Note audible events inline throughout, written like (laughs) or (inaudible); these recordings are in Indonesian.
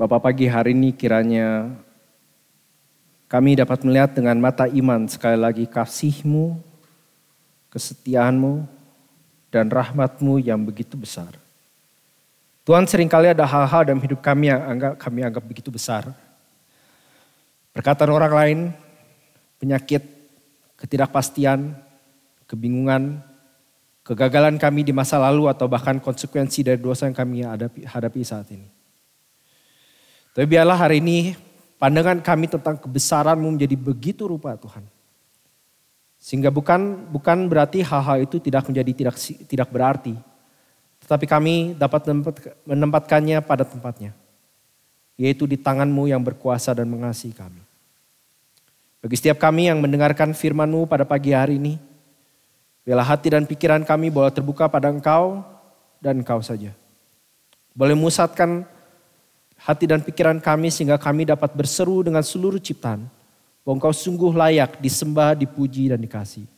Bapak pagi hari ini kiranya kami dapat melihat dengan mata iman sekali lagi kasihmu, kesetiaanmu, dan rahmatmu yang begitu besar. Tuhan sering kali ada hal-hal dalam hidup kami yang anggap, kami anggap begitu besar. Perkataan orang lain, penyakit, ketidakpastian, kebingungan, kegagalan kami di masa lalu atau bahkan konsekuensi dari dosa yang kami hadapi, hadapi saat ini. Tapi biarlah hari ini pandangan kami tentang kebesaranmu menjadi begitu rupa Tuhan. Sehingga bukan bukan berarti hal-hal itu tidak menjadi tidak tidak berarti. Tetapi kami dapat menempatkannya pada tempatnya. Yaitu di tanganmu yang berkuasa dan mengasihi kami. Bagi setiap kami yang mendengarkan firmanmu pada pagi hari ini, Biarlah hati dan pikiran kami boleh terbuka pada engkau dan engkau saja. Boleh musatkan hati dan pikiran kami sehingga kami dapat berseru dengan seluruh ciptaan. Bahwa engkau sungguh layak disembah, dipuji dan dikasih.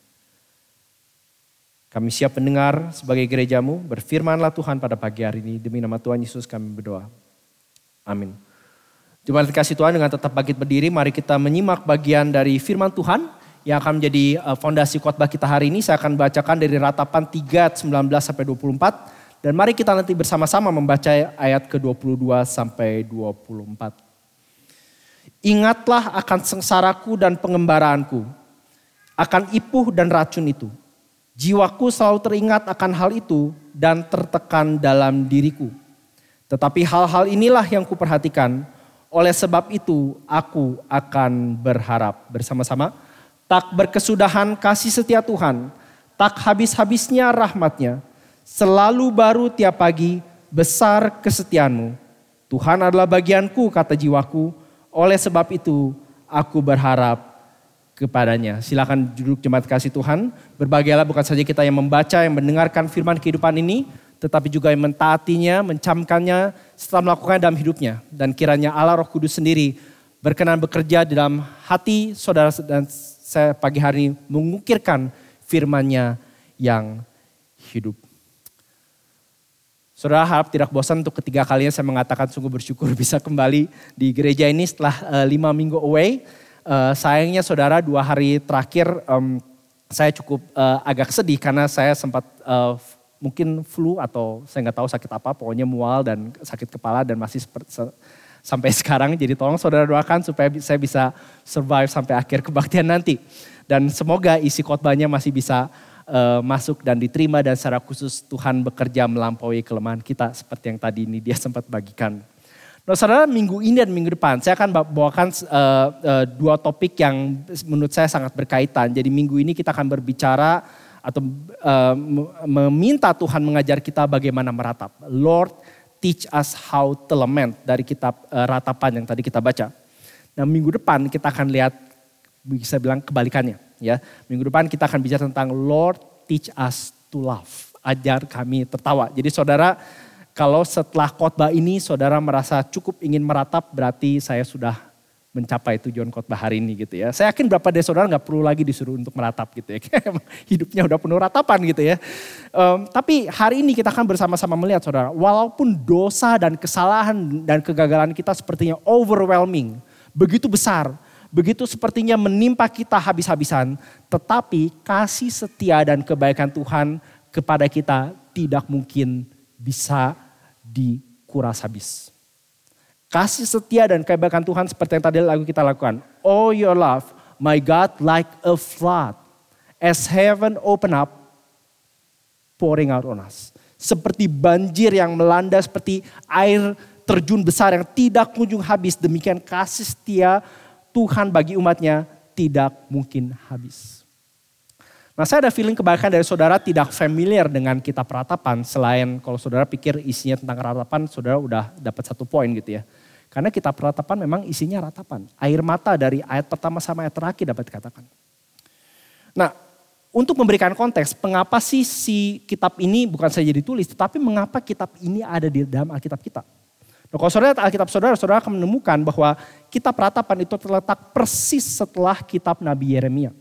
Kami siap mendengar sebagai gerejamu, berfirmanlah Tuhan pada pagi hari ini. Demi nama Tuhan Yesus kami berdoa. Amin. Jemaat kasih Tuhan dengan tetap bangkit berdiri, mari kita menyimak bagian dari firman Tuhan yang akan menjadi eh, fondasi khotbah kita hari ini. Saya akan bacakan dari ratapan 3 19 sampai 24 dan mari kita nanti bersama-sama membaca ayat ke-22 sampai 24. Ingatlah akan sengsaraku dan pengembaraanku, akan ipuh dan racun itu. Jiwaku selalu teringat akan hal itu dan tertekan dalam diriku. Tetapi hal-hal inilah yang kuperhatikan. Oleh sebab itu aku akan berharap bersama-sama tak berkesudahan kasih setia Tuhan, tak habis-habisnya rahmatnya, selalu baru tiap pagi, besar kesetiaanmu. Tuhan adalah bagianku, kata jiwaku, oleh sebab itu aku berharap kepadanya. Silakan duduk jemaat kasih Tuhan. Berbahagialah bukan saja kita yang membaca, yang mendengarkan firman kehidupan ini, tetapi juga yang mentaatinya, mencamkannya setelah melakukannya dalam hidupnya. Dan kiranya Allah Roh Kudus sendiri berkenan bekerja di dalam hati saudara dan saya pagi hari mengukirkan firman-Nya yang hidup. Saudara harap tidak bosan untuk ketiga kalinya saya mengatakan sungguh bersyukur (laughs) bisa kembali di gereja ini setelah uh, lima minggu away. Uh, sayangnya saudara dua hari terakhir um, saya cukup uh, agak sedih karena saya sempat uh, mungkin flu atau saya nggak tahu sakit apa, pokoknya mual dan sakit kepala dan masih seperti, sampai (laughs) sekarang. Jadi tolong saudara doakan supaya saya bisa survive sampai akhir kebaktian nanti. Dan semoga isi khotbahnya masih bisa uh, masuk dan diterima dan secara khusus Tuhan bekerja melampaui kelemahan kita seperti yang tadi ini dia (laughs) sempat bagikan. Nah saudara minggu ini dan minggu depan saya akan bawakan uh, uh, dua topik yang menurut saya sangat berkaitan. Jadi minggu ini kita akan berbicara atau uh, meminta Tuhan mengajar kita bagaimana meratap. Lord teach us how to lament dari kitab uh, ratapan yang tadi kita baca. Nah minggu depan kita akan lihat bisa bilang kebalikannya ya. Minggu depan kita akan bicara tentang Lord teach us to love. Ajar kami tertawa. Jadi saudara kalau setelah khotbah ini saudara merasa cukup ingin meratap berarti saya sudah mencapai tujuan khotbah hari ini gitu ya. Saya yakin berapa dari saudara nggak perlu lagi disuruh untuk meratap gitu ya. (laughs) Hidupnya udah penuh ratapan gitu ya. Um, tapi hari ini kita akan bersama-sama melihat saudara, walaupun dosa dan kesalahan dan kegagalan kita sepertinya overwhelming, begitu besar, begitu sepertinya menimpa kita habis-habisan, tetapi kasih setia dan kebaikan Tuhan kepada kita tidak mungkin bisa dikuras habis. Kasih setia dan kebaikan Tuhan seperti yang tadi lagu kita lakukan. Oh your love, my God like a flood. As heaven open up, pouring out on us. Seperti banjir yang melanda, seperti air terjun besar yang tidak kunjung habis. Demikian kasih setia Tuhan bagi umatnya tidak mungkin habis. Nah saya ada feeling kebaikan dari saudara tidak familiar dengan kitab ratapan. Selain kalau saudara pikir isinya tentang ratapan, saudara udah dapat satu poin gitu ya. Karena kitab ratapan memang isinya ratapan. Air mata dari ayat pertama sama ayat terakhir dapat dikatakan. Nah, untuk memberikan konteks, mengapa sih si kitab ini bukan saja ditulis, tetapi mengapa kitab ini ada di dalam Alkitab kita. Nah, kalau saudara Alkitab saudara, saudara akan menemukan bahwa kitab ratapan itu terletak persis setelah kitab Nabi Yeremia.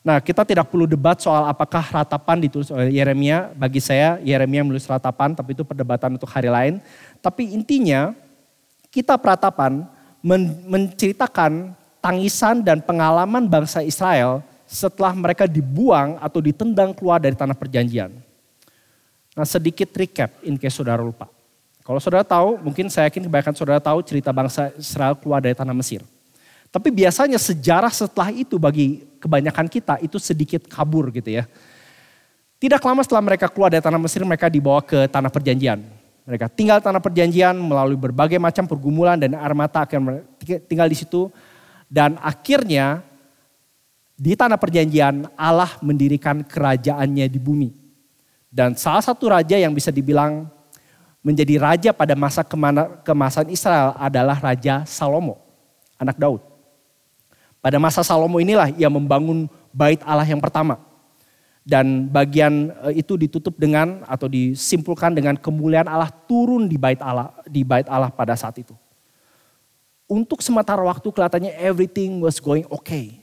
Nah, kita tidak perlu debat soal apakah ratapan ditulis oleh Yeremia. Bagi saya, Yeremia menulis ratapan, tapi itu perdebatan untuk hari lain. Tapi intinya, kita peratapan men menceritakan tangisan dan pengalaman bangsa Israel setelah mereka dibuang atau ditendang keluar dari tanah perjanjian. Nah sedikit recap in case saudara lupa. Kalau saudara tahu, mungkin saya yakin kebanyakan saudara tahu cerita bangsa Israel keluar dari tanah Mesir. Tapi biasanya sejarah setelah itu bagi kebanyakan kita itu sedikit kabur gitu ya. Tidak lama setelah mereka keluar dari tanah Mesir, mereka dibawa ke tanah perjanjian. Mereka tinggal tanah perjanjian melalui berbagai macam pergumulan dan armata akan tinggal di situ. Dan akhirnya di tanah perjanjian Allah mendirikan kerajaannya di bumi. Dan salah satu raja yang bisa dibilang menjadi raja pada masa kemasan Israel adalah Raja Salomo, anak Daud. Pada masa Salomo inilah ia membangun bait Allah yang pertama dan bagian eh, itu ditutup dengan atau disimpulkan dengan kemuliaan Allah turun di bait Allah di bait Allah pada saat itu. Untuk sementara waktu kelihatannya everything was going okay.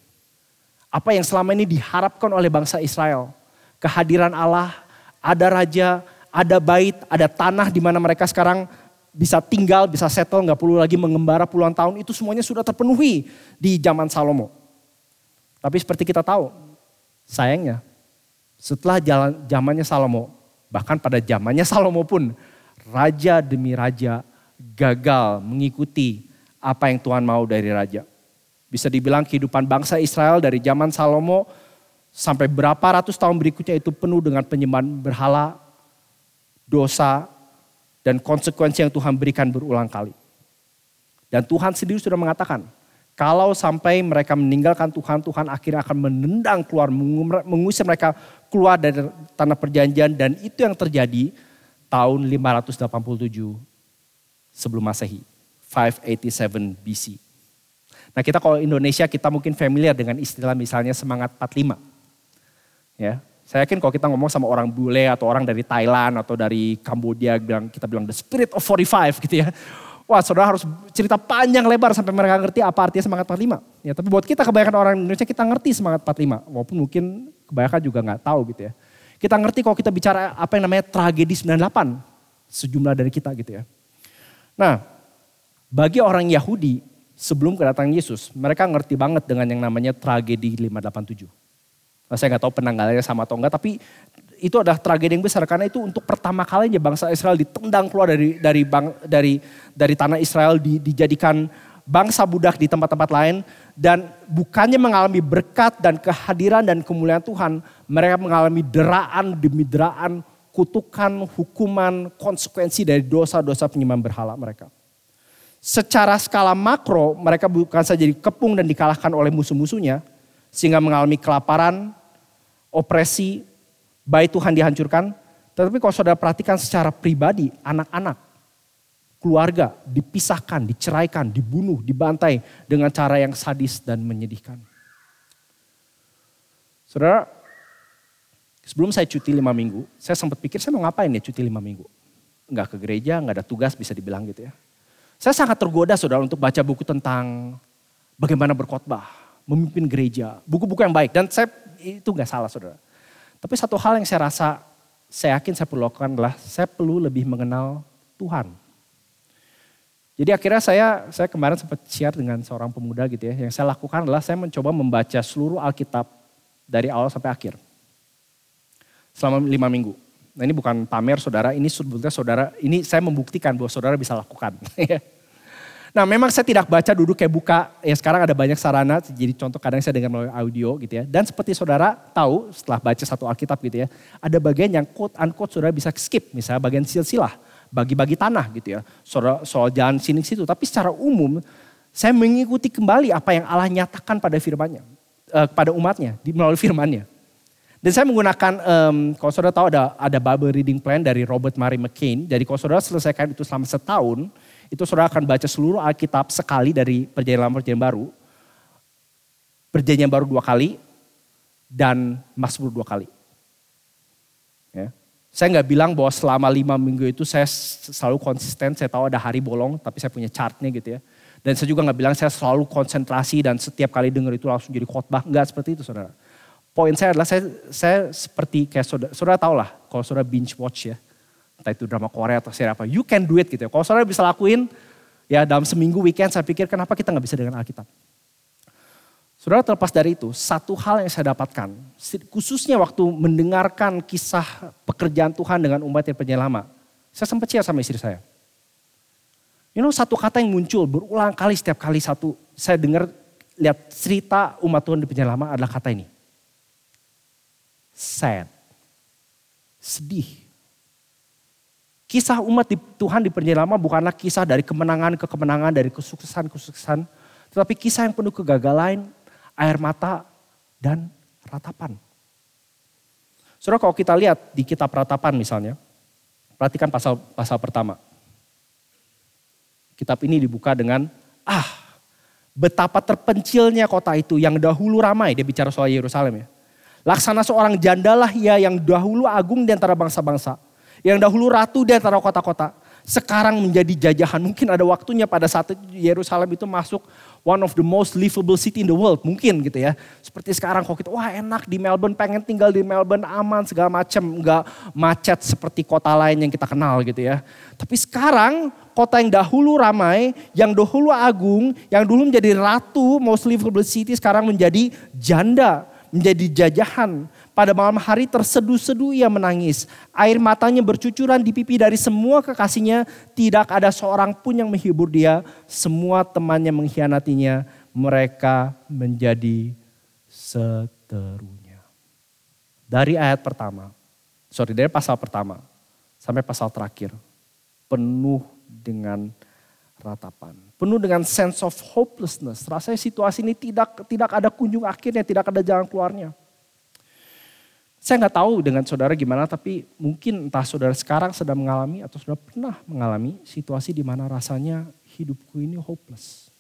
Apa yang selama ini diharapkan oleh bangsa Israel, kehadiran Allah, ada raja, ada bait, ada tanah di mana mereka sekarang bisa tinggal, bisa settle, nggak perlu lagi mengembara puluhan tahun, itu semuanya sudah terpenuhi di zaman Salomo. Tapi seperti kita tahu, sayangnya setelah jalan, zamannya Salomo, bahkan pada zamannya Salomo pun, raja demi raja gagal mengikuti apa yang Tuhan mau dari raja. Bisa dibilang kehidupan bangsa Israel dari zaman Salomo sampai berapa ratus tahun berikutnya itu penuh dengan penyembahan berhala, dosa, dan konsekuensi yang Tuhan berikan berulang kali. Dan Tuhan sendiri sudah mengatakan, kalau sampai mereka meninggalkan Tuhan, Tuhan akhirnya akan menendang keluar, mengusir mereka keluar dari tanah perjanjian. Dan itu yang terjadi tahun 587 sebelum masehi. 587 BC. Nah kita kalau Indonesia kita mungkin familiar dengan istilah misalnya semangat 45. Ya, saya yakin kalau kita ngomong sama orang bule atau orang dari Thailand atau dari Kamboja bilang kita bilang the spirit of 45 gitu ya. Wah saudara harus cerita panjang lebar sampai mereka ngerti apa artinya semangat 45. Ya, tapi buat kita kebanyakan orang Indonesia kita ngerti semangat 45. Walaupun mungkin kebanyakan juga nggak tahu gitu ya. Kita ngerti kalau kita bicara apa yang namanya tragedi 98. Sejumlah dari kita gitu ya. Nah bagi orang Yahudi sebelum kedatangan Yesus mereka ngerti banget dengan yang namanya tragedi 587. Nah, saya nggak tahu penanggalannya sama atau enggak tapi itu adalah tragedi yang besar karena itu untuk pertama kalinya bangsa Israel ditendang keluar dari dari bang, dari dari tanah Israel di, dijadikan bangsa budak di tempat-tempat lain dan bukannya mengalami berkat dan kehadiran dan kemuliaan Tuhan, mereka mengalami deraan demi deraan, kutukan, hukuman, konsekuensi dari dosa-dosa penyembahan berhala mereka. Secara skala makro, mereka bukan saja dikepung dan dikalahkan oleh musuh-musuhnya, sehingga mengalami kelaparan, opresi, baik Tuhan dihancurkan, tetapi kalau saudara perhatikan secara pribadi, anak-anak, keluarga dipisahkan, diceraikan, dibunuh, dibantai dengan cara yang sadis dan menyedihkan. Saudara, sebelum saya cuti lima minggu, saya sempat pikir saya mau ngapain ya cuti lima minggu. Enggak ke gereja, enggak ada tugas bisa dibilang gitu ya. Saya sangat tergoda saudara untuk baca buku tentang bagaimana berkhotbah, memimpin gereja, buku-buku yang baik. Dan saya itu enggak salah saudara. Tapi satu hal yang saya rasa, saya yakin saya perlu lakukan adalah saya perlu lebih mengenal Tuhan. Jadi akhirnya saya saya kemarin sempat share dengan seorang pemuda gitu ya. Yang saya lakukan adalah saya mencoba membaca seluruh Alkitab dari awal sampai akhir. Selama lima minggu. Nah ini bukan pamer saudara, ini sebetulnya saudara, ini saya membuktikan bahwa saudara bisa lakukan. (laughs) Nah memang saya tidak baca duduk kayak buka, ya sekarang ada banyak sarana, jadi contoh kadang saya dengar melalui audio gitu ya. Dan seperti saudara tahu setelah baca satu Alkitab gitu ya, ada bagian yang quote unquote saudara bisa skip, misalnya bagian silsilah, bagi-bagi tanah gitu ya. Soal, soal jalan sini situ, tapi secara umum saya mengikuti kembali apa yang Allah nyatakan pada firmannya, eh, pada umatnya, di, melalui firmannya. Dan saya menggunakan, um, kalau saudara tahu ada, ada Bible Reading Plan dari Robert Murray McCain. Jadi kalau saudara selesaikan itu selama setahun, itu saudara akan baca seluruh Alkitab sekali dari perjanjian lama perjanjian baru. Perjanjian baru dua kali dan Mazmur dua kali. Ya. Saya nggak bilang bahwa selama lima minggu itu saya selalu konsisten, saya tahu ada hari bolong, tapi saya punya chartnya gitu ya. Dan saya juga nggak bilang saya selalu konsentrasi dan setiap kali dengar itu langsung jadi khotbah. Enggak seperti itu saudara. Poin saya adalah saya, saya seperti kayak saudara, saudara tahu lah kalau saudara binge watch ya entah itu drama Korea atau seri apa, you can do it gitu ya. Kalau saudara bisa lakuin, Ya dalam seminggu weekend saya pikir kenapa kita nggak bisa dengan Alkitab. Saudara terlepas dari itu, satu hal yang saya dapatkan, khususnya waktu mendengarkan kisah pekerjaan Tuhan dengan umat yang penyelama. Saya sempat share sama istri saya. You know satu kata yang muncul berulang kali setiap kali satu saya dengar lihat cerita umat Tuhan di penyelama adalah kata ini. Sad. Sedih. Kisah umat di, Tuhan di penyelama bukanlah kisah dari kemenangan ke kemenangan, dari kesuksesan-kesuksesan. Tetapi kisah yang penuh kegagalan, air mata, dan ratapan. Saudara kalau kita lihat di kitab ratapan misalnya, perhatikan pasal pasal pertama. Kitab ini dibuka dengan, ah betapa terpencilnya kota itu yang dahulu ramai. Dia bicara soal Yerusalem ya. Laksana seorang jandalah ia yang dahulu agung di antara bangsa-bangsa yang dahulu ratu di antara kota-kota, sekarang menjadi jajahan. Mungkin ada waktunya pada saat Yerusalem itu masuk one of the most livable city in the world. Mungkin gitu ya. Seperti sekarang kok kita, wah enak di Melbourne, pengen tinggal di Melbourne aman segala macam. Enggak macet seperti kota lain yang kita kenal gitu ya. Tapi sekarang kota yang dahulu ramai, yang dahulu agung, yang dulu menjadi ratu, most livable city sekarang menjadi janda, menjadi jajahan. Pada malam hari terseduh-seduh ia menangis. Air matanya bercucuran di pipi dari semua kekasihnya. Tidak ada seorang pun yang menghibur dia. Semua temannya mengkhianatinya. Mereka menjadi seterunya. Dari ayat pertama, sorry dari pasal pertama sampai pasal terakhir. Penuh dengan ratapan. Penuh dengan sense of hopelessness. Rasanya situasi ini tidak tidak ada kunjung akhirnya, tidak ada jalan keluarnya. Saya nggak tahu dengan saudara gimana, tapi mungkin entah saudara sekarang sedang mengalami atau sudah pernah mengalami situasi di mana rasanya hidupku ini hopeless.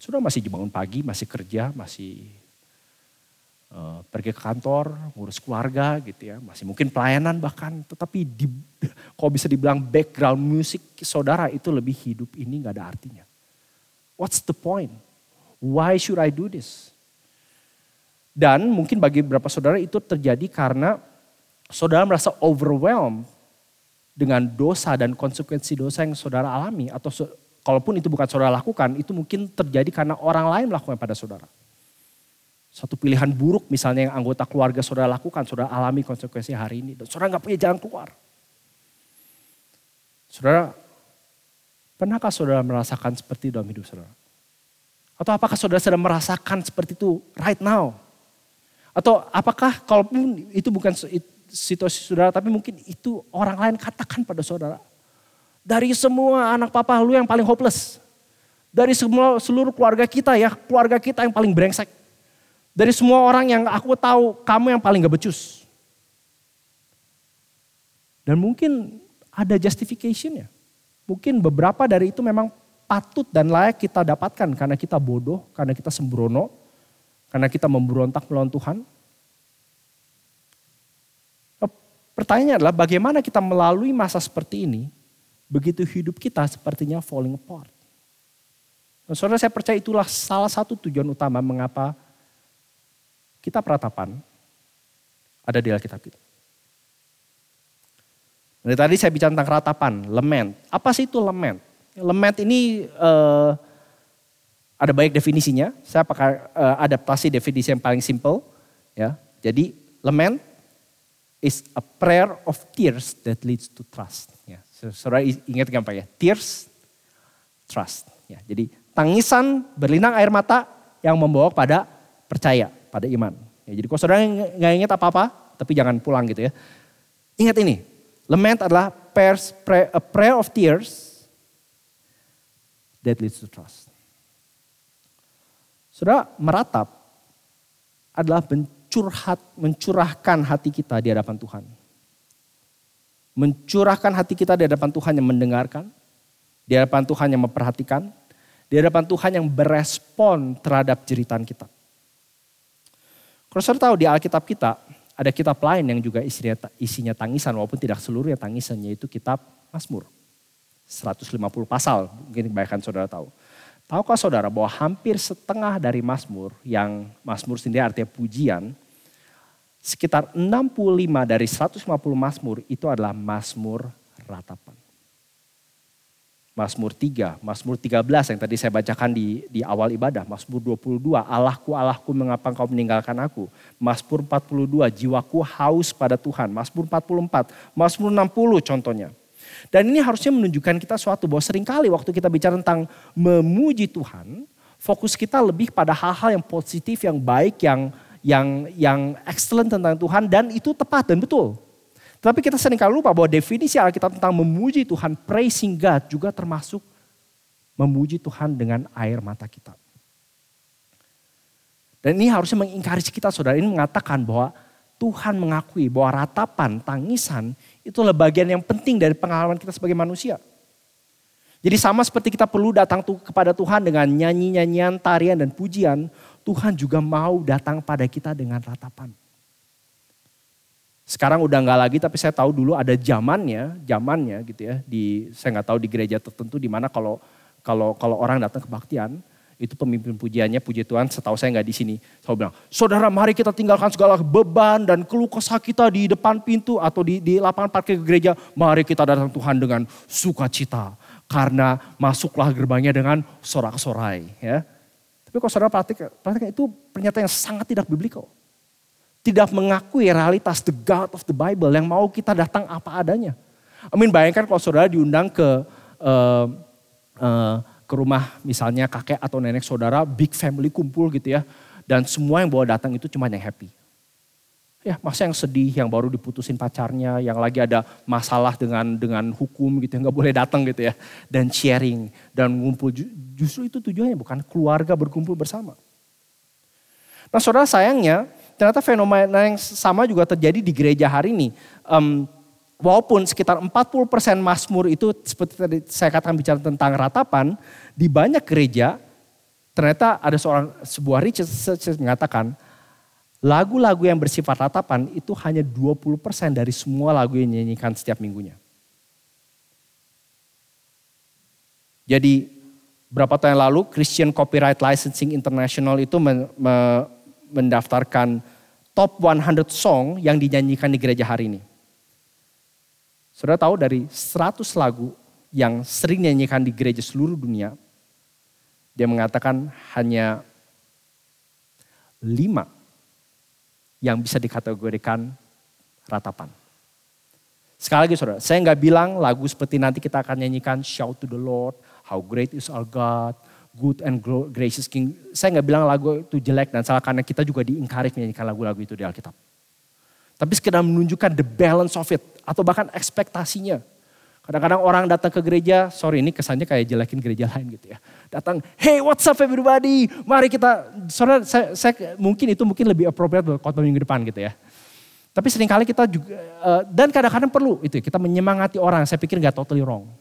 Sudah masih bangun pagi, masih kerja, masih uh, pergi ke kantor, ngurus keluarga gitu ya, masih mungkin pelayanan bahkan, tetapi di, kalau bisa dibilang background musik saudara itu lebih hidup ini nggak ada artinya. What's the point? Why should I do this? Dan mungkin bagi beberapa saudara itu terjadi karena saudara merasa overwhelmed dengan dosa dan konsekuensi dosa yang saudara alami. Atau kalaupun itu bukan saudara lakukan, itu mungkin terjadi karena orang lain melakukan pada saudara. Satu pilihan buruk misalnya yang anggota keluarga saudara lakukan, saudara alami konsekuensi hari ini. Dan saudara nggak punya jalan keluar. Saudara, pernahkah saudara merasakan seperti dalam hidup saudara? Atau apakah saudara sedang merasakan seperti itu right now? Atau apakah kalaupun itu bukan situasi saudara, tapi mungkin itu orang lain katakan pada saudara. Dari semua anak papa lu yang paling hopeless. Dari semua seluruh keluarga kita ya, keluarga kita yang paling brengsek. Dari semua orang yang aku tahu, kamu yang paling gak becus. Dan mungkin ada justification ya. Mungkin beberapa dari itu memang patut dan layak kita dapatkan karena kita bodoh, karena kita sembrono, karena kita memberontak melawan Tuhan? Oh, pertanyaannya adalah bagaimana kita melalui masa seperti ini, begitu hidup kita sepertinya falling apart. Dan saudara saya percaya itulah salah satu tujuan utama mengapa kita peratapan ada di Alkitab kita. Dari tadi saya bicara tentang ratapan, lament. Apa sih itu lament? Lament ini uh, ada banyak definisinya. Saya pakai uh, adaptasi definisi yang paling simple. Ya, jadi lament is a prayer of tears that leads to trust. Ya, saudara ingat gampang ya, tears, trust. Ya, jadi tangisan berlinang air mata yang membawa pada percaya, pada iman. Ya, jadi kalau saudara nggak ingat apa-apa, tapi jangan pulang gitu ya. Ingat ini, lament adalah a prayer of tears that leads to trust. Saudara, meratap adalah mencurhat, mencurahkan hati kita di hadapan Tuhan. Mencurahkan hati kita di hadapan Tuhan yang mendengarkan, di hadapan Tuhan yang memperhatikan, di hadapan Tuhan yang berespon terhadap jeritan kita. Kalau saudara tahu di Alkitab kita, ada kitab lain yang juga isinya, isinya tangisan, walaupun tidak seluruhnya tangisan, yaitu kitab Mazmur. 150 pasal, mungkin kebanyakan saudara tahu. Tahukah saudara bahwa hampir setengah dari Mazmur yang Mazmur sendiri artinya pujian, sekitar 65 dari 150 Mazmur itu adalah Mazmur ratapan. Mazmur 3, Mazmur 13 yang tadi saya bacakan di, di awal ibadah. Mazmur 22, Allahku, Allahku mengapa engkau meninggalkan aku. Mazmur 42, jiwaku haus pada Tuhan. Mazmur 44, Mazmur 60 contohnya. Dan ini harusnya menunjukkan kita suatu bahwa sering kali waktu kita bicara tentang memuji Tuhan, fokus kita lebih pada hal-hal yang positif, yang baik, yang yang yang excellent tentang Tuhan dan itu tepat dan betul. Tapi kita sering kali lupa bahwa definisi Alkitab tentang memuji Tuhan, praising God juga termasuk memuji Tuhan dengan air mata kita. Dan ini harusnya mengingkari kita saudara, ini mengatakan bahwa Tuhan mengakui bahwa ratapan, tangisan itu adalah bagian yang penting dari pengalaman kita sebagai manusia. Jadi sama seperti kita perlu datang kepada Tuhan dengan nyanyi-nyanyian, tarian, dan pujian, Tuhan juga mau datang pada kita dengan ratapan. Sekarang udah nggak lagi, tapi saya tahu dulu ada zamannya, zamannya gitu ya. Di saya nggak tahu di gereja tertentu di mana kalau kalau kalau orang datang kebaktian, itu pemimpin pujiannya puji Tuhan setahu saya nggak di sini. Saya bilang, saudara mari kita tinggalkan segala beban dan keluh kesah kita di depan pintu atau di, di lapangan parkir gereja. Mari kita datang Tuhan dengan sukacita. Karena masuklah gerbangnya dengan sorak-sorai. Ya. Tapi kalau saudara perhatikan, itu pernyataan yang sangat tidak biblikal tidak mengakui realitas the God of the Bible yang mau kita datang apa adanya. Amin bayangkan kalau saudara diundang ke uh, uh, ke rumah misalnya kakek atau nenek saudara, big family kumpul gitu ya. Dan semua yang bawa datang itu cuma yang happy. Ya, masa yang sedih, yang baru diputusin pacarnya, yang lagi ada masalah dengan dengan hukum gitu, nggak boleh datang gitu ya. Dan sharing, dan ngumpul. Justru itu tujuannya, bukan keluarga berkumpul bersama. Nah saudara sayangnya, ternyata fenomena yang sama juga terjadi di gereja hari ini. Um, walaupun sekitar 40% Mazmur itu seperti tadi saya katakan bicara tentang ratapan, di banyak gereja ternyata ada seorang sebuah research mengatakan lagu-lagu yang bersifat ratapan itu hanya 20% dari semua lagu yang dinyanyikan setiap minggunya. Jadi berapa tahun lalu Christian Copyright Licensing International itu me, me, mendaftarkan top 100 song yang dinyanyikan di gereja hari ini. Sudah tahu dari 100 lagu yang sering dinyanyikan di gereja seluruh dunia, dia mengatakan hanya lima yang bisa dikategorikan ratapan. Sekali lagi saudara, saya nggak bilang lagu seperti nanti kita akan nyanyikan Shout to the Lord, How Great is Our God, good and gracious king. Saya nggak bilang lagu itu jelek dan salah karena kita juga diingkari menyanyikan lagu-lagu itu di Alkitab. Tapi sekedar menunjukkan the balance of it atau bahkan ekspektasinya. Kadang-kadang orang datang ke gereja, sorry ini kesannya kayak jelekin gereja lain gitu ya. Datang, hey what's up everybody, mari kita, saudara saya, saya mungkin itu mungkin lebih appropriate buat khotbah minggu depan gitu ya. Tapi sering kali kita juga, uh, dan kadang-kadang perlu itu kita menyemangati orang, saya pikir nggak totally wrong.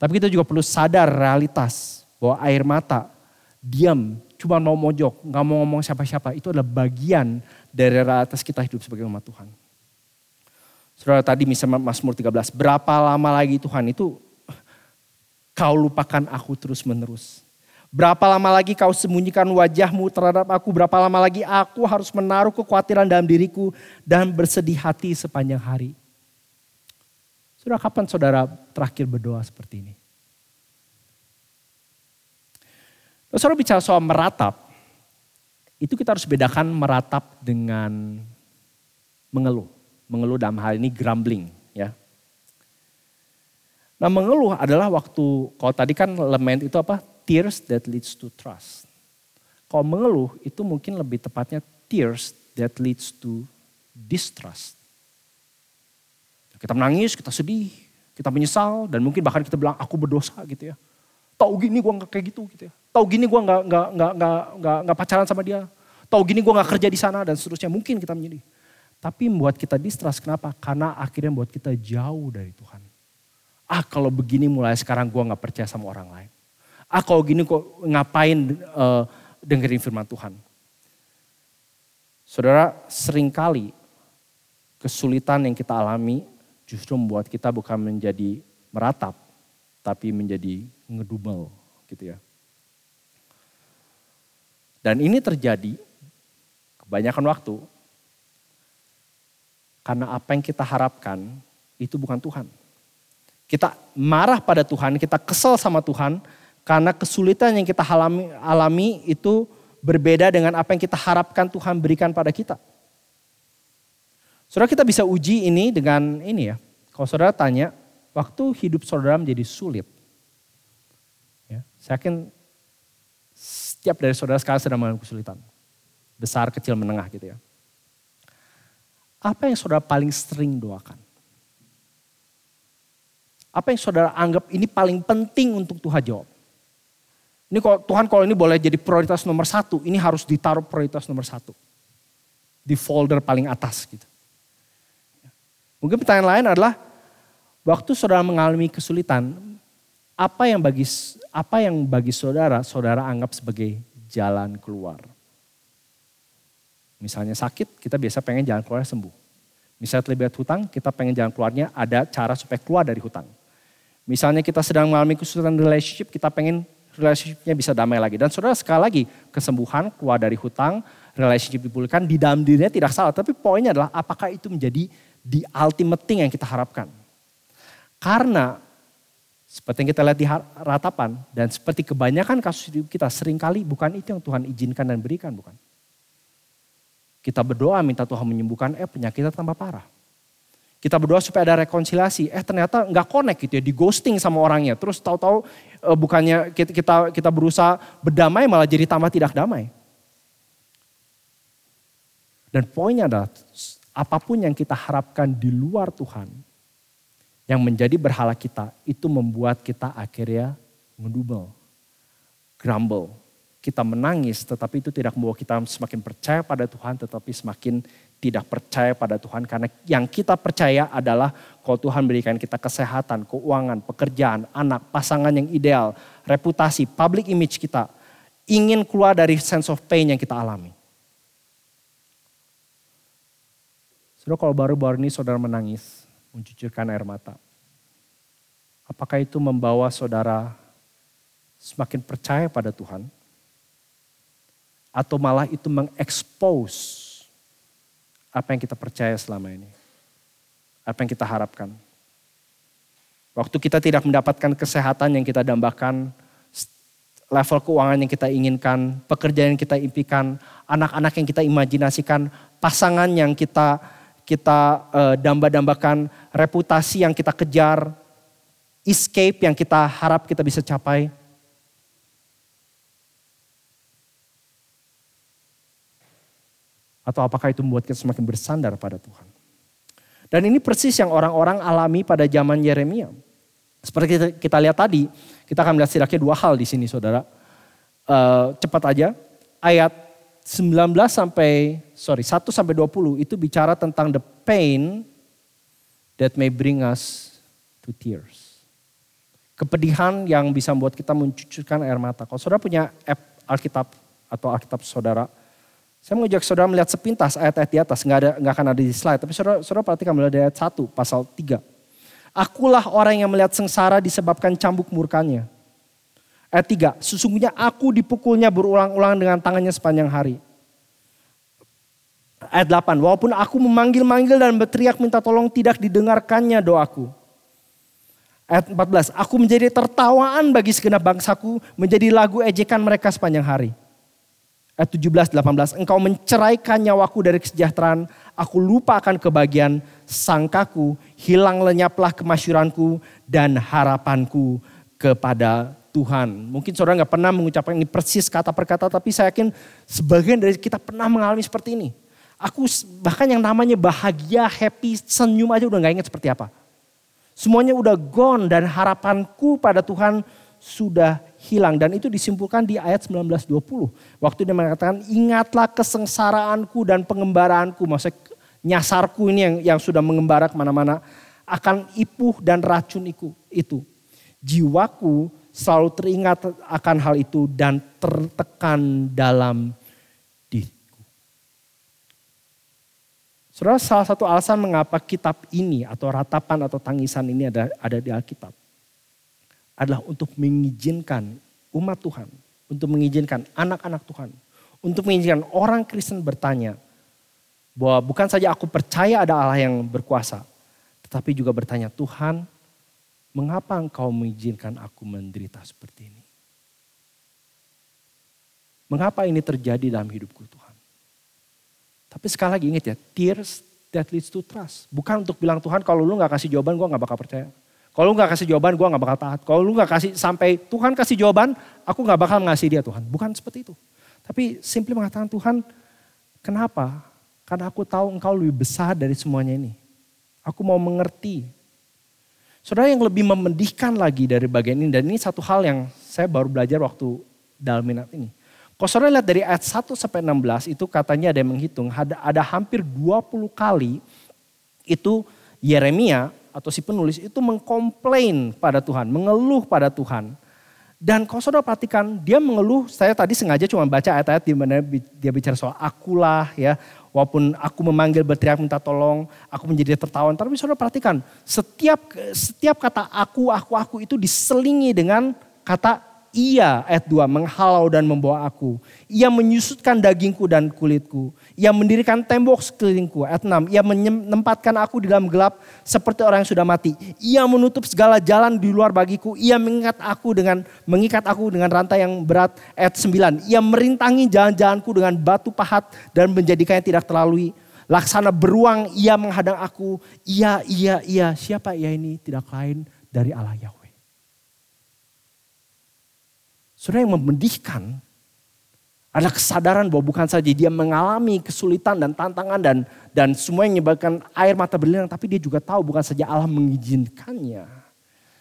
Tapi kita juga perlu sadar realitas bahwa air mata, diam, cuma mau mojok, nggak mau ngomong siapa-siapa, itu adalah bagian dari realitas kita hidup sebagai umat Tuhan. Saudara tadi misalnya Mazmur 13, berapa lama lagi Tuhan itu kau lupakan aku terus menerus. Berapa lama lagi kau sembunyikan wajahmu terhadap aku, berapa lama lagi aku harus menaruh kekhawatiran dalam diriku dan bersedih hati sepanjang hari. Saudara kapan saudara terakhir berdoa seperti ini? Kalau bicara soal meratap, itu kita harus bedakan meratap dengan mengeluh. Mengeluh dalam hal ini grumbling. ya. Nah mengeluh adalah waktu, kalau tadi kan lament itu apa? Tears that leads to trust. Kalau mengeluh itu mungkin lebih tepatnya tears that leads to distrust. Kita menangis, kita sedih, kita menyesal, dan mungkin bahkan kita bilang aku berdosa gitu ya. Tahu gini gue gak kayak gitu gitu ya. Tahu gini gue nggak nggak nggak nggak nggak pacaran sama dia. Tahu gini gue nggak kerja di sana dan seterusnya. Mungkin kita menyedih. Tapi membuat kita distrust. Kenapa? Karena akhirnya membuat kita jauh dari Tuhan. Ah kalau begini mulai sekarang gue nggak percaya sama orang lain. Ah kalau gini kok ngapain uh, dengerin firman Tuhan. Saudara, sering kali kesulitan yang kita alami justru membuat kita bukan menjadi meratap, tapi menjadi ngedumel gitu ya. Dan ini terjadi kebanyakan waktu karena apa yang kita harapkan itu bukan Tuhan. Kita marah pada Tuhan, kita kesel sama Tuhan karena kesulitan yang kita alami, alami itu berbeda dengan apa yang kita harapkan Tuhan berikan pada kita. Saudara kita bisa uji ini dengan ini ya. Kalau saudara tanya, waktu hidup saudara menjadi sulit. Ya, saya yakin setiap dari saudara sekarang sedang mengalami kesulitan. Besar, kecil, menengah gitu ya. Apa yang saudara paling sering doakan? Apa yang saudara anggap ini paling penting untuk Tuhan jawab? Ini kalau Tuhan kalau ini boleh jadi prioritas nomor satu, ini harus ditaruh prioritas nomor satu. Di folder paling atas gitu. Mungkin pertanyaan lain adalah, waktu saudara mengalami kesulitan, apa yang bagi apa yang bagi saudara, saudara anggap sebagai jalan keluar? Misalnya sakit, kita biasa pengen jalan keluar sembuh. Misalnya terlibat hutang, kita pengen jalan keluarnya ada cara supaya keluar dari hutang. Misalnya kita sedang mengalami kesulitan relationship, kita pengen relationshipnya bisa damai lagi. Dan saudara sekali lagi, kesembuhan, keluar dari hutang, relationship dipulihkan, di dalam dirinya tidak salah. Tapi poinnya adalah apakah itu menjadi the ultimate thing yang kita harapkan. Karena seperti yang kita lihat di ratapan dan seperti kebanyakan kasus hidup kita sering kali bukan itu yang Tuhan izinkan dan berikan bukan. Kita berdoa minta Tuhan menyembuhkan, eh penyakitnya tambah parah. Kita berdoa supaya ada rekonsiliasi. Eh ternyata nggak connect gitu ya, di ghosting sama orangnya. Terus tahu-tahu e, bukannya kita, kita kita berusaha berdamai malah jadi tambah tidak damai. Dan poinnya adalah apa pun yang kita harapkan di luar Tuhan, yang menjadi berhala kita, itu membuat kita akhirnya ngedumel, grumble. Kita menangis tetapi itu tidak membawa kita semakin percaya pada Tuhan tetapi semakin tidak percaya pada Tuhan karena yang kita percaya adalah kalau Tuhan berikan kita kesehatan, keuangan, pekerjaan, anak, pasangan yang ideal, reputasi, public image kita ingin keluar dari sense of pain yang kita alami. Saudara kalau baru-baru ini saudara menangis, mencucurkan air mata. Apakah itu membawa saudara semakin percaya pada Tuhan? Atau malah itu mengekspos apa yang kita percaya selama ini. Apa yang kita harapkan. Waktu kita tidak mendapatkan kesehatan yang kita dambakan, level keuangan yang kita inginkan, pekerjaan yang kita impikan, anak-anak yang kita imajinasikan, pasangan yang kita kita uh, damba-dambakan, reputasi yang kita kejar, escape yang kita harap kita bisa capai. Atau apakah itu membuat kita semakin bersandar pada Tuhan? Dan ini persis yang orang-orang alami pada zaman Yeremia. Seperti kita, kita lihat tadi, kita akan melihat setidaknya dua hal di sini saudara. Uh, cepat aja, ayat 19 sampai, sorry 1 sampai 20 itu bicara tentang the pain that may bring us to tears. Kepedihan yang bisa membuat kita mencucurkan air mata. Kalau saudara punya app Alkitab atau Alkitab saudara, saya mengajak saudara melihat sepintas ayat-ayat di atas, nggak ada nggak akan ada di slide, tapi saudara, saudara perhatikan melihat ayat 1 pasal 3. Akulah orang yang melihat sengsara disebabkan cambuk murkanya. Ayat 3, sesungguhnya aku dipukulnya berulang-ulang dengan tangannya sepanjang hari. Ayat 8, walaupun aku memanggil-manggil dan berteriak minta tolong tidak didengarkannya doaku. Ayat 14, aku menjadi tertawaan bagi segenap bangsaku, menjadi lagu ejekan mereka sepanjang hari. Ayat 17, 18. Engkau menceraikan nyawaku dari kesejahteraan. Aku lupa akan kebahagiaan sangkaku. Hilang lenyaplah kemasyuranku dan harapanku kepada Tuhan. Mungkin saudara nggak pernah mengucapkan ini persis kata per kata. Tapi saya yakin sebagian dari kita pernah mengalami seperti ini. Aku bahkan yang namanya bahagia, happy, senyum aja udah gak ingat seperti apa. Semuanya udah gone dan harapanku pada Tuhan sudah hilang. Dan itu disimpulkan di ayat 19-20. Waktu dia mengatakan ingatlah kesengsaraanku dan pengembaraanku. Maksudnya nyasarku ini yang, yang sudah mengembara ke mana-mana. Akan ipuh dan racun itu. Jiwaku selalu teringat akan hal itu dan tertekan dalam diriku. Saudara, salah satu alasan mengapa kitab ini atau ratapan atau tangisan ini ada, ada di Alkitab adalah untuk mengizinkan umat Tuhan, untuk mengizinkan anak-anak Tuhan, untuk mengizinkan orang Kristen bertanya bahwa bukan saja aku percaya ada Allah yang berkuasa, tetapi juga bertanya Tuhan, mengapa engkau mengizinkan aku menderita seperti ini? Mengapa ini terjadi dalam hidupku Tuhan? Tapi sekali lagi ingat ya, tears that leads to trust. Bukan untuk bilang Tuhan kalau lu gak kasih jawaban gue gak bakal percaya. Kalau lu gak kasih jawaban gue gak bakal taat. Kalau lu gak kasih sampai Tuhan kasih jawaban, aku gak bakal ngasih dia Tuhan. Bukan seperti itu. Tapi simply mengatakan Tuhan, kenapa? Karena aku tahu engkau lebih besar dari semuanya ini. Aku mau mengerti. Saudara yang lebih memedihkan lagi dari bagian ini, dan ini satu hal yang saya baru belajar waktu dalam minat ini. Kalau saudara lihat dari ayat 1 sampai 16 itu katanya ada yang menghitung. Ada, ada hampir 20 kali itu Yeremia atau si penulis itu mengkomplain pada Tuhan. Mengeluh pada Tuhan. Dan kalau saudara perhatikan dia mengeluh, saya tadi sengaja cuma baca ayat-ayat di mana dia bicara soal akulah ya. Walaupun aku memanggil berteriak minta tolong, aku menjadi tertawan. Tapi saudara perhatikan, setiap setiap kata aku, aku, aku itu diselingi dengan kata ia, ayat 2, menghalau dan membawa aku. Ia menyusutkan dagingku dan kulitku. Ia mendirikan tembok sekelilingku. Ayat 6, ia menempatkan aku di dalam gelap seperti orang yang sudah mati. Ia menutup segala jalan di luar bagiku. Ia mengikat aku dengan mengikat aku dengan rantai yang berat. Ayat 9, ia merintangi jalan-jalanku dengan batu pahat dan menjadikannya tidak terlalui. Laksana beruang ia menghadang aku. Ia, ia, ia. Siapa ia ini? Tidak lain dari Allah Yahweh. Saudara yang memedihkan ada kesadaran bahwa bukan saja dia mengalami kesulitan dan tantangan dan dan semua yang menyebabkan air mata berlinang, tapi dia juga tahu bukan saja Allah mengizinkannya.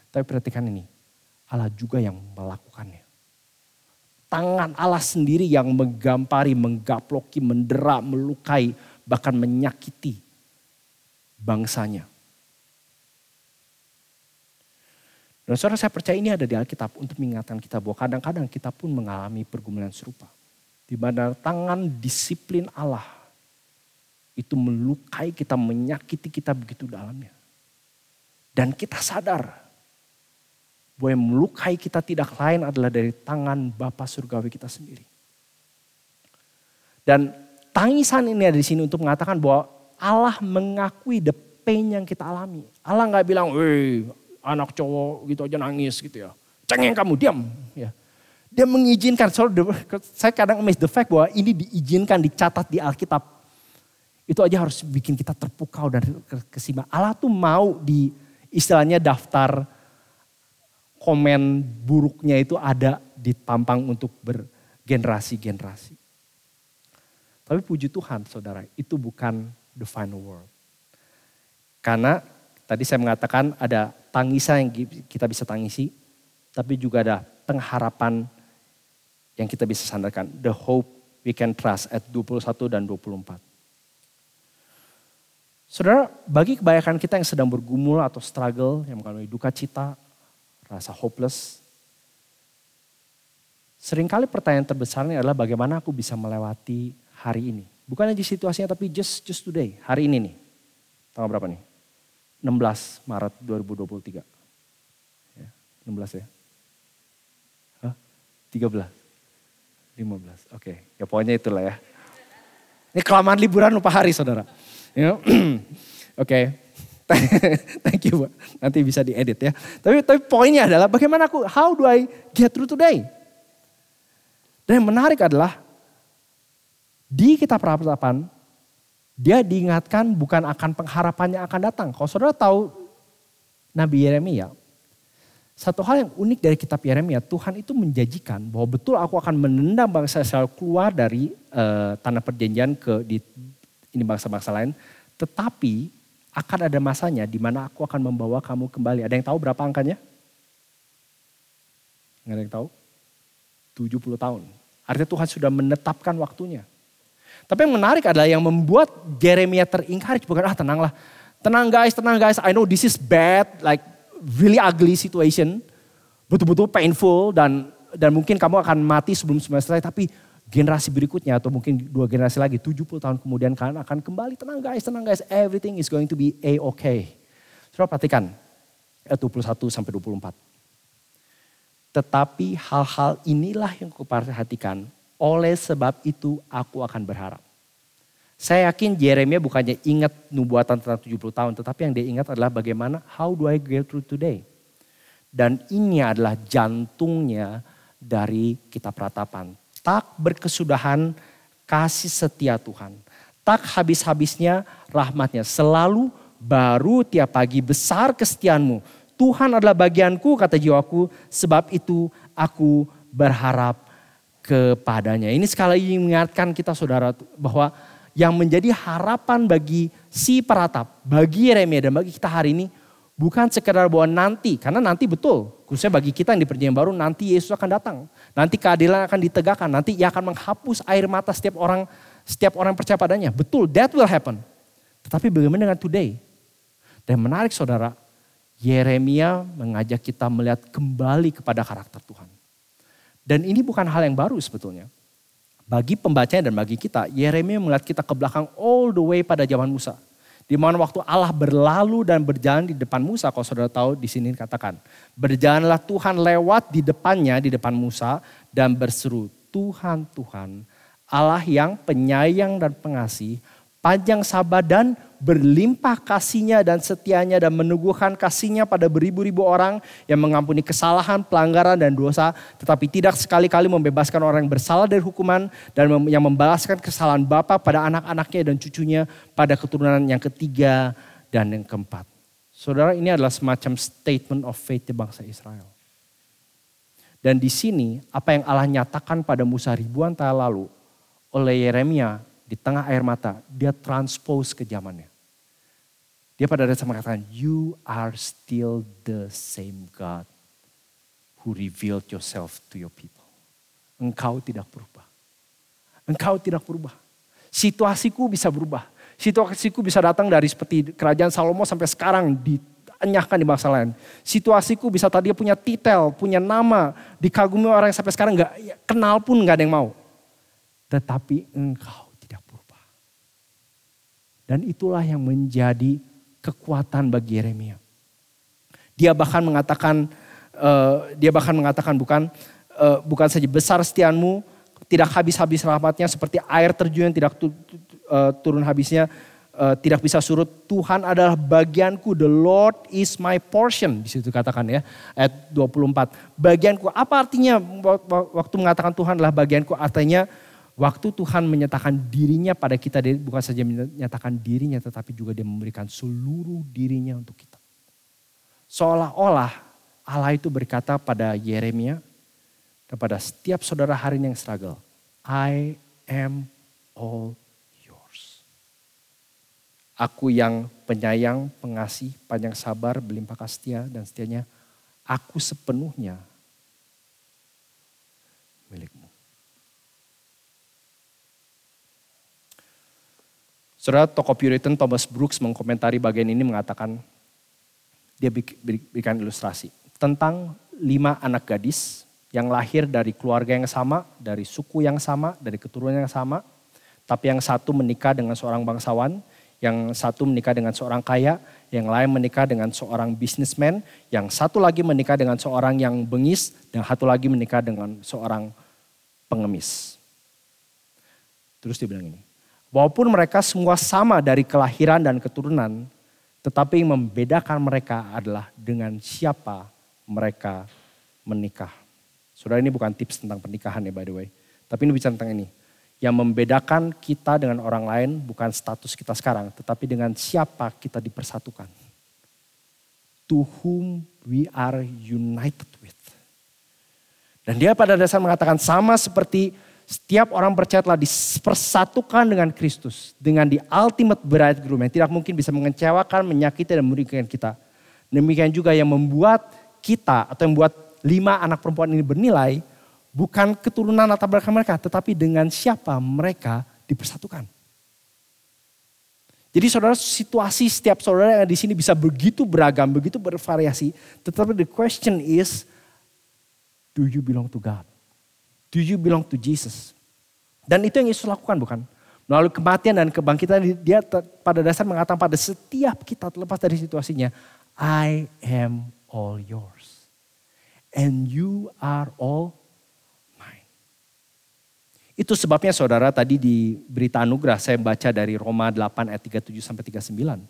Tapi perhatikan ini, Allah juga yang melakukannya. Tangan Allah sendiri yang menggampari, menggaploki, mendera, melukai, bahkan menyakiti bangsanya. Dan saudara saya percaya ini ada di Alkitab untuk mengingatkan kita bahwa kadang-kadang kita pun mengalami pergumulan serupa. Di mana tangan disiplin Allah itu melukai kita, menyakiti kita begitu dalamnya. Dan kita sadar bahwa yang melukai kita tidak lain adalah dari tangan Bapa Surgawi kita sendiri. Dan tangisan ini ada di sini untuk mengatakan bahwa Allah mengakui the pain yang kita alami. Allah nggak bilang, weh anak cowok gitu aja nangis gitu ya. Cengeng kamu, diam. Dia mengizinkan, saya kadang amazed the fact bahwa ini diizinkan, dicatat di Alkitab. Itu aja harus bikin kita terpukau dan kesima. Allah tuh mau di istilahnya daftar komen buruknya itu ada di tampang untuk bergenerasi-generasi. Tapi puji Tuhan saudara, itu bukan the final word. Karena tadi saya mengatakan ada tangisan yang kita bisa tangisi, tapi juga ada pengharapan yang kita bisa sandarkan. The hope we can trust at 21 dan 24. Saudara, bagi kebanyakan kita yang sedang bergumul atau struggle, yang mengalami duka cita, rasa hopeless, sering kali pertanyaan terbesarnya adalah bagaimana aku bisa melewati hari ini. Bukan aja situasinya, tapi just just today, hari ini nih. Tanggal berapa nih? 16 Maret 2023. Ya, 16 ya? Hah? 13? 15, oke. Okay. Ya pokoknya itulah ya. Ini kelamaan liburan lupa hari saudara. Ya. (clears throat) oke. Okay. (laughs) Thank you, Pak. Nanti bisa diedit ya. Tapi tapi poinnya adalah bagaimana aku, how do I get through today? Dan yang menarik adalah di kitab peratapan dia diingatkan bukan akan pengharapannya akan datang. Kalau saudara tahu Nabi Yeremia, satu hal yang unik dari kitab Yeremia, Tuhan itu menjanjikan bahwa betul aku akan menendang bangsa Israel keluar dari uh, tanah perjanjian ke di, ini bangsa-bangsa lain, tetapi akan ada masanya di mana aku akan membawa kamu kembali. Ada yang tahu berapa angkanya? Nggak ada yang tahu? 70 tahun. Artinya Tuhan sudah menetapkan waktunya. Tapi yang menarik adalah yang membuat Jeremia terencourage bukan ah tenanglah. Tenang guys, tenang guys. I know this is bad, like really ugly situation. Betul-betul painful dan dan mungkin kamu akan mati sebelum semester selesai. Tapi generasi berikutnya atau mungkin dua generasi lagi 70 tahun kemudian kalian akan kembali tenang guys, tenang guys. Everything is going to be a-okay. Coba perhatikan ayat 21 sampai 24. Tetapi hal-hal inilah yang kuperhatikan oleh sebab itu aku akan berharap. Saya yakin Jeremia bukannya ingat nubuatan tentang 70 tahun, tetapi yang dia ingat adalah bagaimana how do I get through today. Dan ini adalah jantungnya dari kitab ratapan. Tak berkesudahan kasih setia Tuhan. Tak habis-habisnya rahmatnya. Selalu baru tiap pagi besar kesetiaanmu. Tuhan adalah bagianku kata jiwaku. Sebab itu aku berharap kepadanya. Ini sekali lagi mengingatkan kita saudara bahwa yang menjadi harapan bagi si peratap, bagi Yeremia dan bagi kita hari ini bukan sekedar bahwa nanti, karena nanti betul, khususnya bagi kita yang di perjanjian baru nanti Yesus akan datang. Nanti keadilan akan ditegakkan, nanti ia akan menghapus air mata setiap orang setiap orang percaya padanya. Betul, that will happen. Tetapi bagaimana dengan today? Dan menarik saudara, Yeremia mengajak kita melihat kembali kepada karakter Tuhan. Dan ini bukan hal yang baru sebetulnya. Bagi pembacanya dan bagi kita, Yeremia melihat kita ke belakang all the way pada zaman Musa. Di mana waktu Allah berlalu dan berjalan di depan Musa, kalau saudara tahu di sini katakan. Berjalanlah Tuhan lewat di depannya, di depan Musa dan berseru, Tuhan, Tuhan, Allah yang penyayang dan pengasih, panjang sabar dan berlimpah kasihnya dan setianya dan meneguhkan kasihnya pada beribu-ribu orang yang mengampuni kesalahan, pelanggaran dan dosa. Tetapi tidak sekali-kali membebaskan orang yang bersalah dari hukuman dan yang membalaskan kesalahan Bapa pada anak-anaknya dan cucunya pada keturunan yang ketiga dan yang keempat. Saudara ini adalah semacam statement of faith di bangsa Israel. Dan di sini apa yang Allah nyatakan pada Musa ribuan tahun lalu oleh Yeremia di tengah air mata, dia transpose ke zamannya. Dia pada dasarnya mengatakan, you are still the same God who revealed yourself to your people. Engkau tidak berubah. Engkau tidak berubah. Situasiku bisa berubah. Situasiku bisa datang dari seperti kerajaan Salomo sampai sekarang dianyahkan di masa lain. Situasiku bisa tadi punya titel, punya nama, dikagumi orang yang sampai sekarang nggak kenal pun nggak ada yang mau. Tetapi engkau. Dan itulah yang menjadi kekuatan bagi Yeremia. Dia bahkan mengatakan uh, dia bahkan mengatakan bukan uh, bukan saja besar setianmu tidak habis-habis rahmatnya seperti air terjun yang tidak uh, turun habisnya uh, tidak bisa surut. Tuhan adalah bagianku, the Lord is my portion. Di situ katakan ya, ayat 24. Bagianku, apa artinya waktu mengatakan Tuhan adalah bagianku? Artinya Waktu Tuhan menyatakan dirinya pada kita, bukan saja menyatakan dirinya, tetapi juga dia memberikan seluruh dirinya untuk kita. Seolah-olah Allah itu berkata pada Yeremia, kepada setiap saudara hari yang struggle, I am all yours. Aku yang penyayang, pengasih, panjang sabar, berlimpah kasih dan setianya, aku sepenuhnya milikmu. Saudara tokoh Puritan Thomas Brooks mengkomentari bagian ini mengatakan, dia berikan ilustrasi tentang lima anak gadis yang lahir dari keluarga yang sama, dari suku yang sama, dari keturunan yang sama. Tapi yang satu menikah dengan seorang bangsawan, yang satu menikah dengan seorang kaya, yang lain menikah dengan seorang bisnismen, yang satu lagi menikah dengan seorang yang bengis, dan satu lagi menikah dengan seorang pengemis. Terus dia bilang ini, Walaupun mereka semua sama dari kelahiran dan keturunan, tetapi yang membedakan mereka adalah dengan siapa mereka menikah. Saudara ini bukan tips tentang pernikahan ya by the way. Tapi ini bicara tentang ini. Yang membedakan kita dengan orang lain bukan status kita sekarang, tetapi dengan siapa kita dipersatukan. To whom we are united with. Dan dia pada dasar mengatakan sama seperti setiap orang percaya telah dipersatukan dengan Kristus. Dengan di ultimate bridegroom yang tidak mungkin bisa mengecewakan, menyakiti dan merugikan kita. Demikian juga yang membuat kita atau yang membuat lima anak perempuan ini bernilai bukan keturunan latar belakang mereka, tetapi dengan siapa mereka dipersatukan. Jadi saudara situasi setiap saudara yang di sini bisa begitu beragam, begitu bervariasi. Tetapi the question is, do you belong to God? Do you belong to Jesus? Dan itu yang Yesus lakukan bukan? Melalui kematian dan kebangkitan dia pada dasar mengatakan pada setiap kita terlepas dari situasinya. I am all yours. And you are all mine. Itu sebabnya saudara tadi di berita anugerah saya baca dari Roma 8 ayat 37 sampai 39.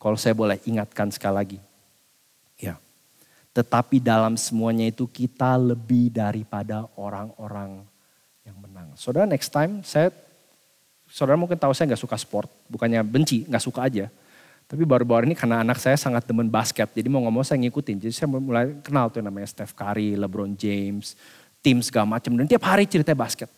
Kalau saya boleh ingatkan sekali lagi. Tetapi dalam semuanya itu kita lebih daripada orang-orang yang menang. Saudara next time saya, saudara mungkin tahu saya nggak suka sport. Bukannya benci, nggak suka aja. Tapi baru-baru ini karena anak saya sangat demen basket. Jadi mau ngomong saya ngikutin. Jadi saya mulai kenal tuh namanya Steph Curry, LeBron James, tim segala macam. Dan tiap hari cerita basket.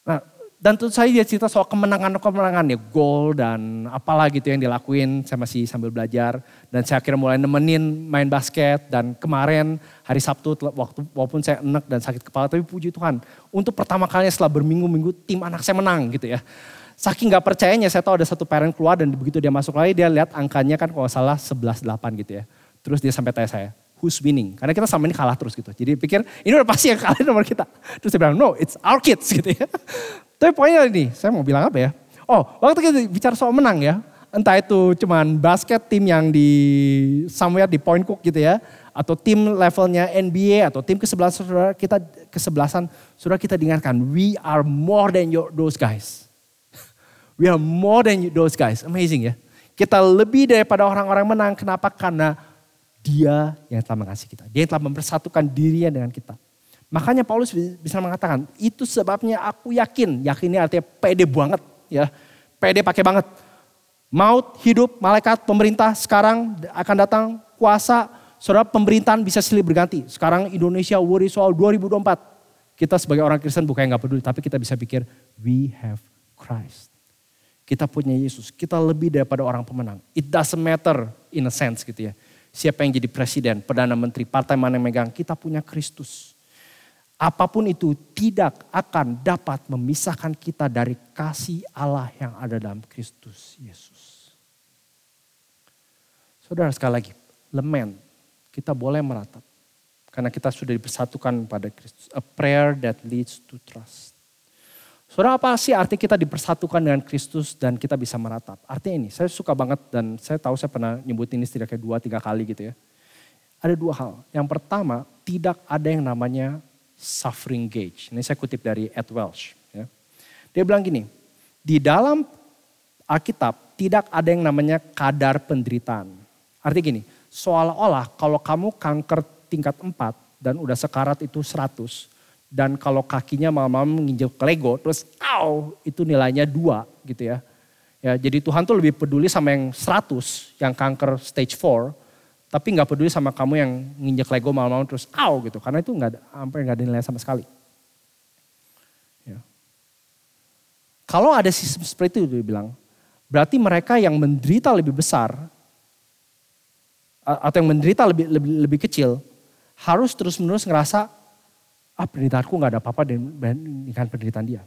Nah dan tentu saja dia cerita soal kemenangan-kemenangan ya, gol dan apalah gitu yang dilakuin. Saya masih sambil belajar dan saya akhirnya mulai nemenin main basket dan kemarin hari Sabtu waktu walaupun saya enek dan sakit kepala tapi puji Tuhan untuk pertama kalinya setelah berminggu-minggu tim anak saya menang gitu ya. Saking gak percayanya saya tahu ada satu parent keluar dan begitu dia masuk lagi dia lihat angkanya kan kalau salah 11-8 gitu ya. Terus dia sampai tanya saya, who's winning? Karena kita sama ini kalah terus gitu. Jadi pikir ini udah pasti yang kalah nomor kita. Terus dia bilang, no it's our kids (laughs) gitu ya. Tapi poinnya ini, saya mau bilang apa ya? Oh, waktu kita bicara soal menang ya, entah itu cuman basket tim yang di somewhere di Point Cook gitu ya, atau tim levelnya NBA atau tim kesebelasan saudara kita kesebelasan saudara kita dengarkan, we are more than your, those guys. (laughs) We are more than those guys. Amazing ya. Kita lebih daripada orang-orang menang. Kenapa? Karena dia yang telah mengasihi kita. Dia yang telah mempersatukan dirinya dengan kita. Makanya Paulus bisa mengatakan, itu sebabnya aku yakin, yakinnya artinya pede banget ya. Pede pakai banget. Maut, hidup, malaikat, pemerintah sekarang akan datang kuasa, saudara pemerintahan bisa silih berganti. Sekarang Indonesia worry soal 2024. Kita sebagai orang Kristen bukan yang gak peduli, tapi kita bisa pikir, we have Christ. Kita punya Yesus, kita lebih daripada orang pemenang. It doesn't matter in a sense gitu ya. Siapa yang jadi presiden, perdana menteri, partai mana yang megang, kita punya Kristus apa pun itu tidak akan dapat memisahkan kita dari kasih Allah yang ada dalam Kristus Yesus. Saudara sekali lagi, lemen, kita boleh meratap. Karena kita sudah dipersatukan pada Kristus. A prayer that leads to trust. Saudara apa sih arti kita dipersatukan dengan Kristus dan kita bisa meratap? Artinya ini, saya suka banget dan saya tahu saya pernah nyebut ini setidaknya dua tiga kali gitu ya. Ada dua hal. Yang pertama, tidak ada yang namanya suffering gauge. Ini saya kutip dari Ed Welsh. Ya. Dia bilang gini, di dalam Alkitab tidak ada yang namanya kadar penderitaan. Artinya gini, seolah-olah kalau kamu kanker tingkat 4 dan udah sekarat itu 100, dan kalau kakinya malam-malam menginjak Lego, terus aw, itu nilainya 2 gitu ya. Ya, jadi Tuhan tuh lebih peduli sama yang 100, yang kanker stage 4, tapi nggak peduli sama kamu yang nginjek Lego malam-malam terus aw gitu. Karena itu nggak sampai nggak ada nilai sama sekali. Ya. Kalau ada sistem seperti itu dia bilang, berarti mereka yang menderita lebih besar atau yang menderita lebih lebih, lebih kecil harus terus-menerus ngerasa ah penderitaanku nggak ada apa-apa dengan penderitaan dia.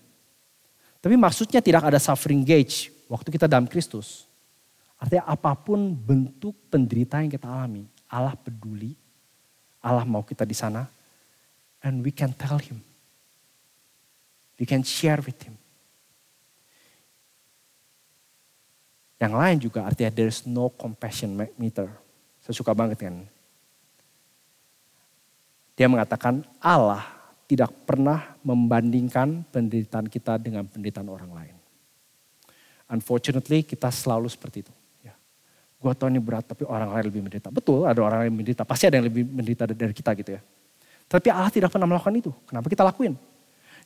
Tapi maksudnya tidak ada suffering gauge waktu kita dalam Kristus. Artinya apa pun bentuk penderitaan yang kita alami, Allah peduli, Allah mau kita di sana, and we can tell Him. We can share with Him. Yang lain juga artinya there's no compassion meter. Saya suka banget kan. Dia mengatakan Allah tidak pernah membandingkan penderitaan kita dengan penderitaan orang lain. Unfortunately kita selalu seperti itu. Gue tau ini berat tapi orang lain lebih menderita. Betul ada orang lain menderita. Pasti ada yang lebih menderita dari kita gitu ya. Tapi Allah tidak pernah melakukan itu. Kenapa kita lakuin?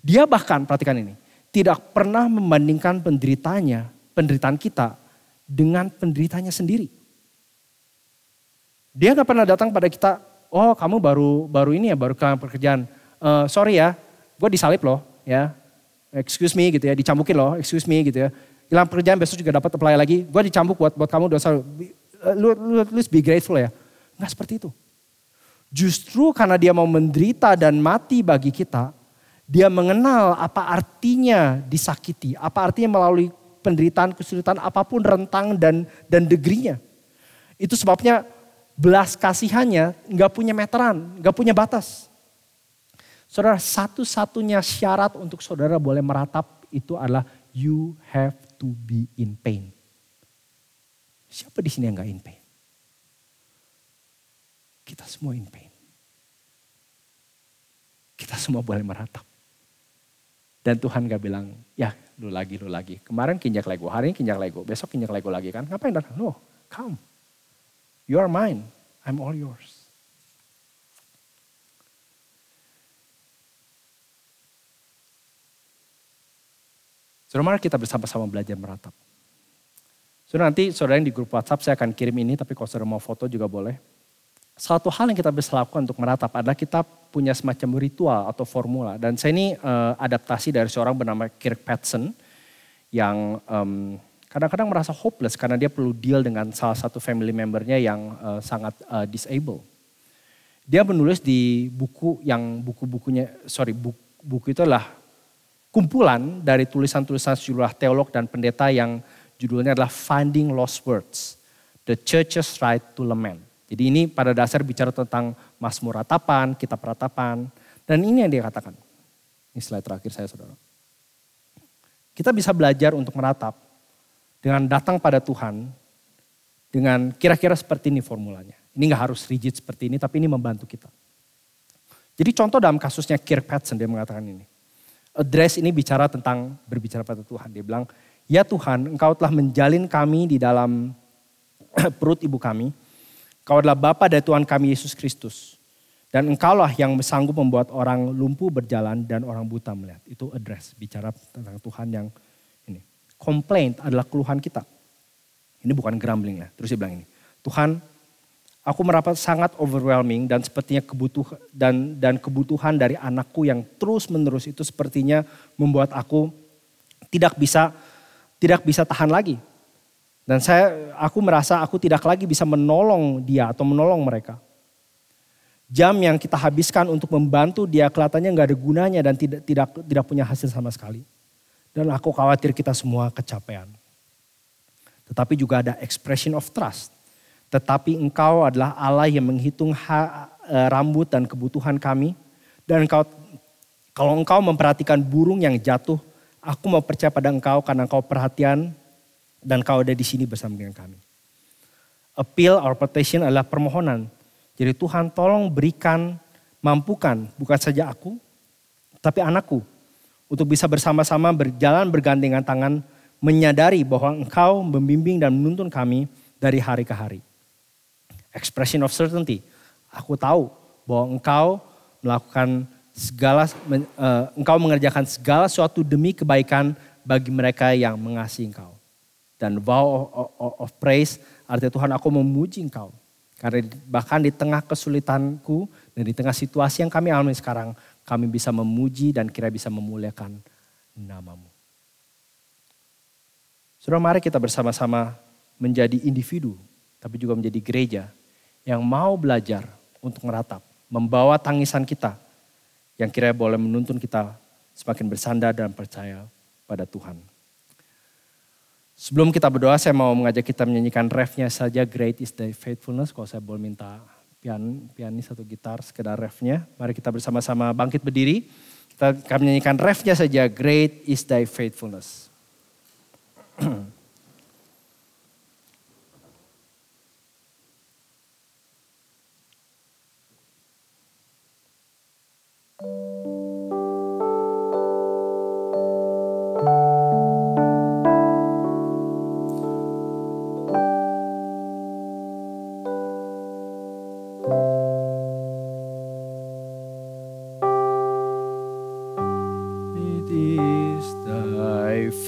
Dia bahkan, perhatikan ini. Tidak pernah membandingkan penderitanya, penderitaan kita dengan penderitanya sendiri. Dia gak pernah datang pada kita, oh kamu baru baru ini ya, baru kehilangan pekerjaan. Uh, sorry ya, gue disalib loh ya. Excuse me gitu ya, dicambukin loh, excuse me gitu ya hilang pekerjaan besok juga dapat apply lagi. Gue dicambuk buat buat kamu dosa. Lu, lu, lu be grateful ya. Enggak seperti itu. Justru karena dia mau menderita dan mati bagi kita, dia mengenal apa artinya disakiti, apa artinya melalui penderitaan, kesulitan apa pun rentang dan dan degrinya. Itu sebabnya belas kasihannya nggak punya meteran, nggak punya batas. Saudara, satu-satunya syarat untuk saudara boleh meratap itu adalah you have to be in pain. Siapa di sini yang gak in pain? Kita semua in pain. Kita semua boleh meratap. Dan Tuhan gak bilang, ya lu lagi, lu lagi. Kemarin kinjak Lego, hari ini kinjak Lego, besok kinjak Lego lagi kan. Ngapain datang? No, come. You are mine, I'm all yours. Saudara mari kita bersama-sama belajar meratap. Saudara nanti saudara yang di grup WhatsApp saya akan kirim ini, tapi kalau saudara mau foto juga boleh. Satu hal yang kita bisa lakukan untuk meratap adalah kita punya semacam ritual atau formula. Dan saya ini uh, adaptasi dari seorang bernama Kirk Patson yang um, kadang-kadang merasa hopeless karena dia perlu deal dengan salah satu family membernya yang uh, sangat uh, disabled. Dia menulis di buku yang buku-bukunya, sorry buku, buku itu adalah kumpulan dari tulisan-tulisan sejumlah teolog dan pendeta yang Judulnya adalah Finding Lost Words. The Church's Right to Lament. Jadi ini pada dasar bicara tentang Mazmur ratapan, kitab ratapan. Dan ini yang dia katakan. Ini slide terakhir saya saudara. Kita bisa belajar untuk meratap dengan datang pada Tuhan dengan kira-kira seperti ini formulanya. Ini nggak harus rigid seperti ini, tapi ini membantu kita. Jadi contoh dalam kasusnya Kirk Patson dia mengatakan ini. Address ini bicara tentang berbicara pada Tuhan. Dia bilang, Ya Tuhan, Engkau telah menjalin kami di dalam (clears throat) perut ibu kami. Engkau adalah Bapa dari Tuhan kami Yesus Kristus. Dan engkaulah yang sanggup membuat orang lumpuh berjalan dan orang buta melihat. Itu address, bicara tentang Tuhan yang ini. Complaint adalah keluhan kita. Ini bukan grumbling ya. Terus dia bilang ini. Tuhan, aku merapat sangat overwhelming dan sepertinya kebutuhan dan dan kebutuhan dari anakku yang terus menerus itu sepertinya membuat aku tidak bisa tidak bisa tahan lagi. Dan saya aku merasa aku tidak lagi bisa menolong dia atau menolong mereka. Jam yang kita habiskan untuk membantu dia kelihatannya nggak ada gunanya dan tidak tidak tidak punya hasil sama sekali. Dan aku khawatir kita semua kecapean. Tetapi juga ada expression of trust. Tetapi engkau adalah Allah yang menghitung e, rambut dan kebutuhan kami. Dan engkau kalau engkau memperhatikan burung yang jatuh Aku mau percaya pada engkau karena engkau perhatian dan kau ada di sini bersama dengan kami. Appeal or petition adalah permohonan. Jadi Tuhan tolong berikan, mampukan bukan saja aku, tapi anakku. Untuk bisa bersama-sama berjalan bergandengan tangan, menyadari bahwa engkau membimbing dan menuntun kami dari hari ke hari. Expression of certainty. Aku tahu bahwa engkau melakukan segala uh, engkau mengerjakan segala sesuatu demi kebaikan bagi mereka yang mengasihi engkau. Dan vow of, of, of praise artinya Tuhan aku memuji engkau. Karena bahkan di tengah kesulitanku dan di tengah situasi yang kami alami sekarang, kami bisa memuji dan kira bisa memuliakan namamu. Saudara mari kita bersama-sama menjadi individu, tapi juga menjadi gereja yang mau belajar untuk meratap, membawa tangisan kita yang kira boleh menuntun kita semakin bersandar dan percaya pada Tuhan. Sebelum kita berdoa, saya mau mengajak kita menyanyikan refnya saja, Great is thy faithfulness. Kalau saya boleh minta pian, pianis atau gitar, sekedar refnya. Mari kita bersama-sama bangkit berdiri. Kita akan menyanyikan refnya saja, Great is thy faithfulness. (clears throat)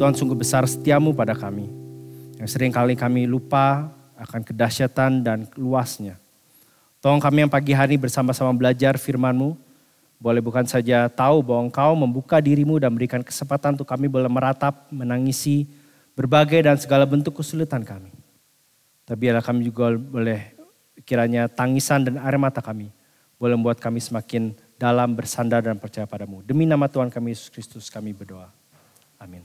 Tuhan sungguh besar setiamu pada kami. Yang sering kali kami lupa akan kedahsyatan dan luasnya. Tolong kami yang pagi hari bersama-sama belajar firmanmu. Boleh bukan saja tahu bahwa engkau membuka dirimu dan berikan kesempatan untuk kami boleh meratap, menangisi berbagai dan segala bentuk kesulitan kami. Tapi adalah kami juga boleh kiranya tangisan dan air mata kami boleh membuat kami semakin dalam bersandar dan percaya padamu. Demi nama Tuhan kami Yesus Kristus kami berdoa. Amin.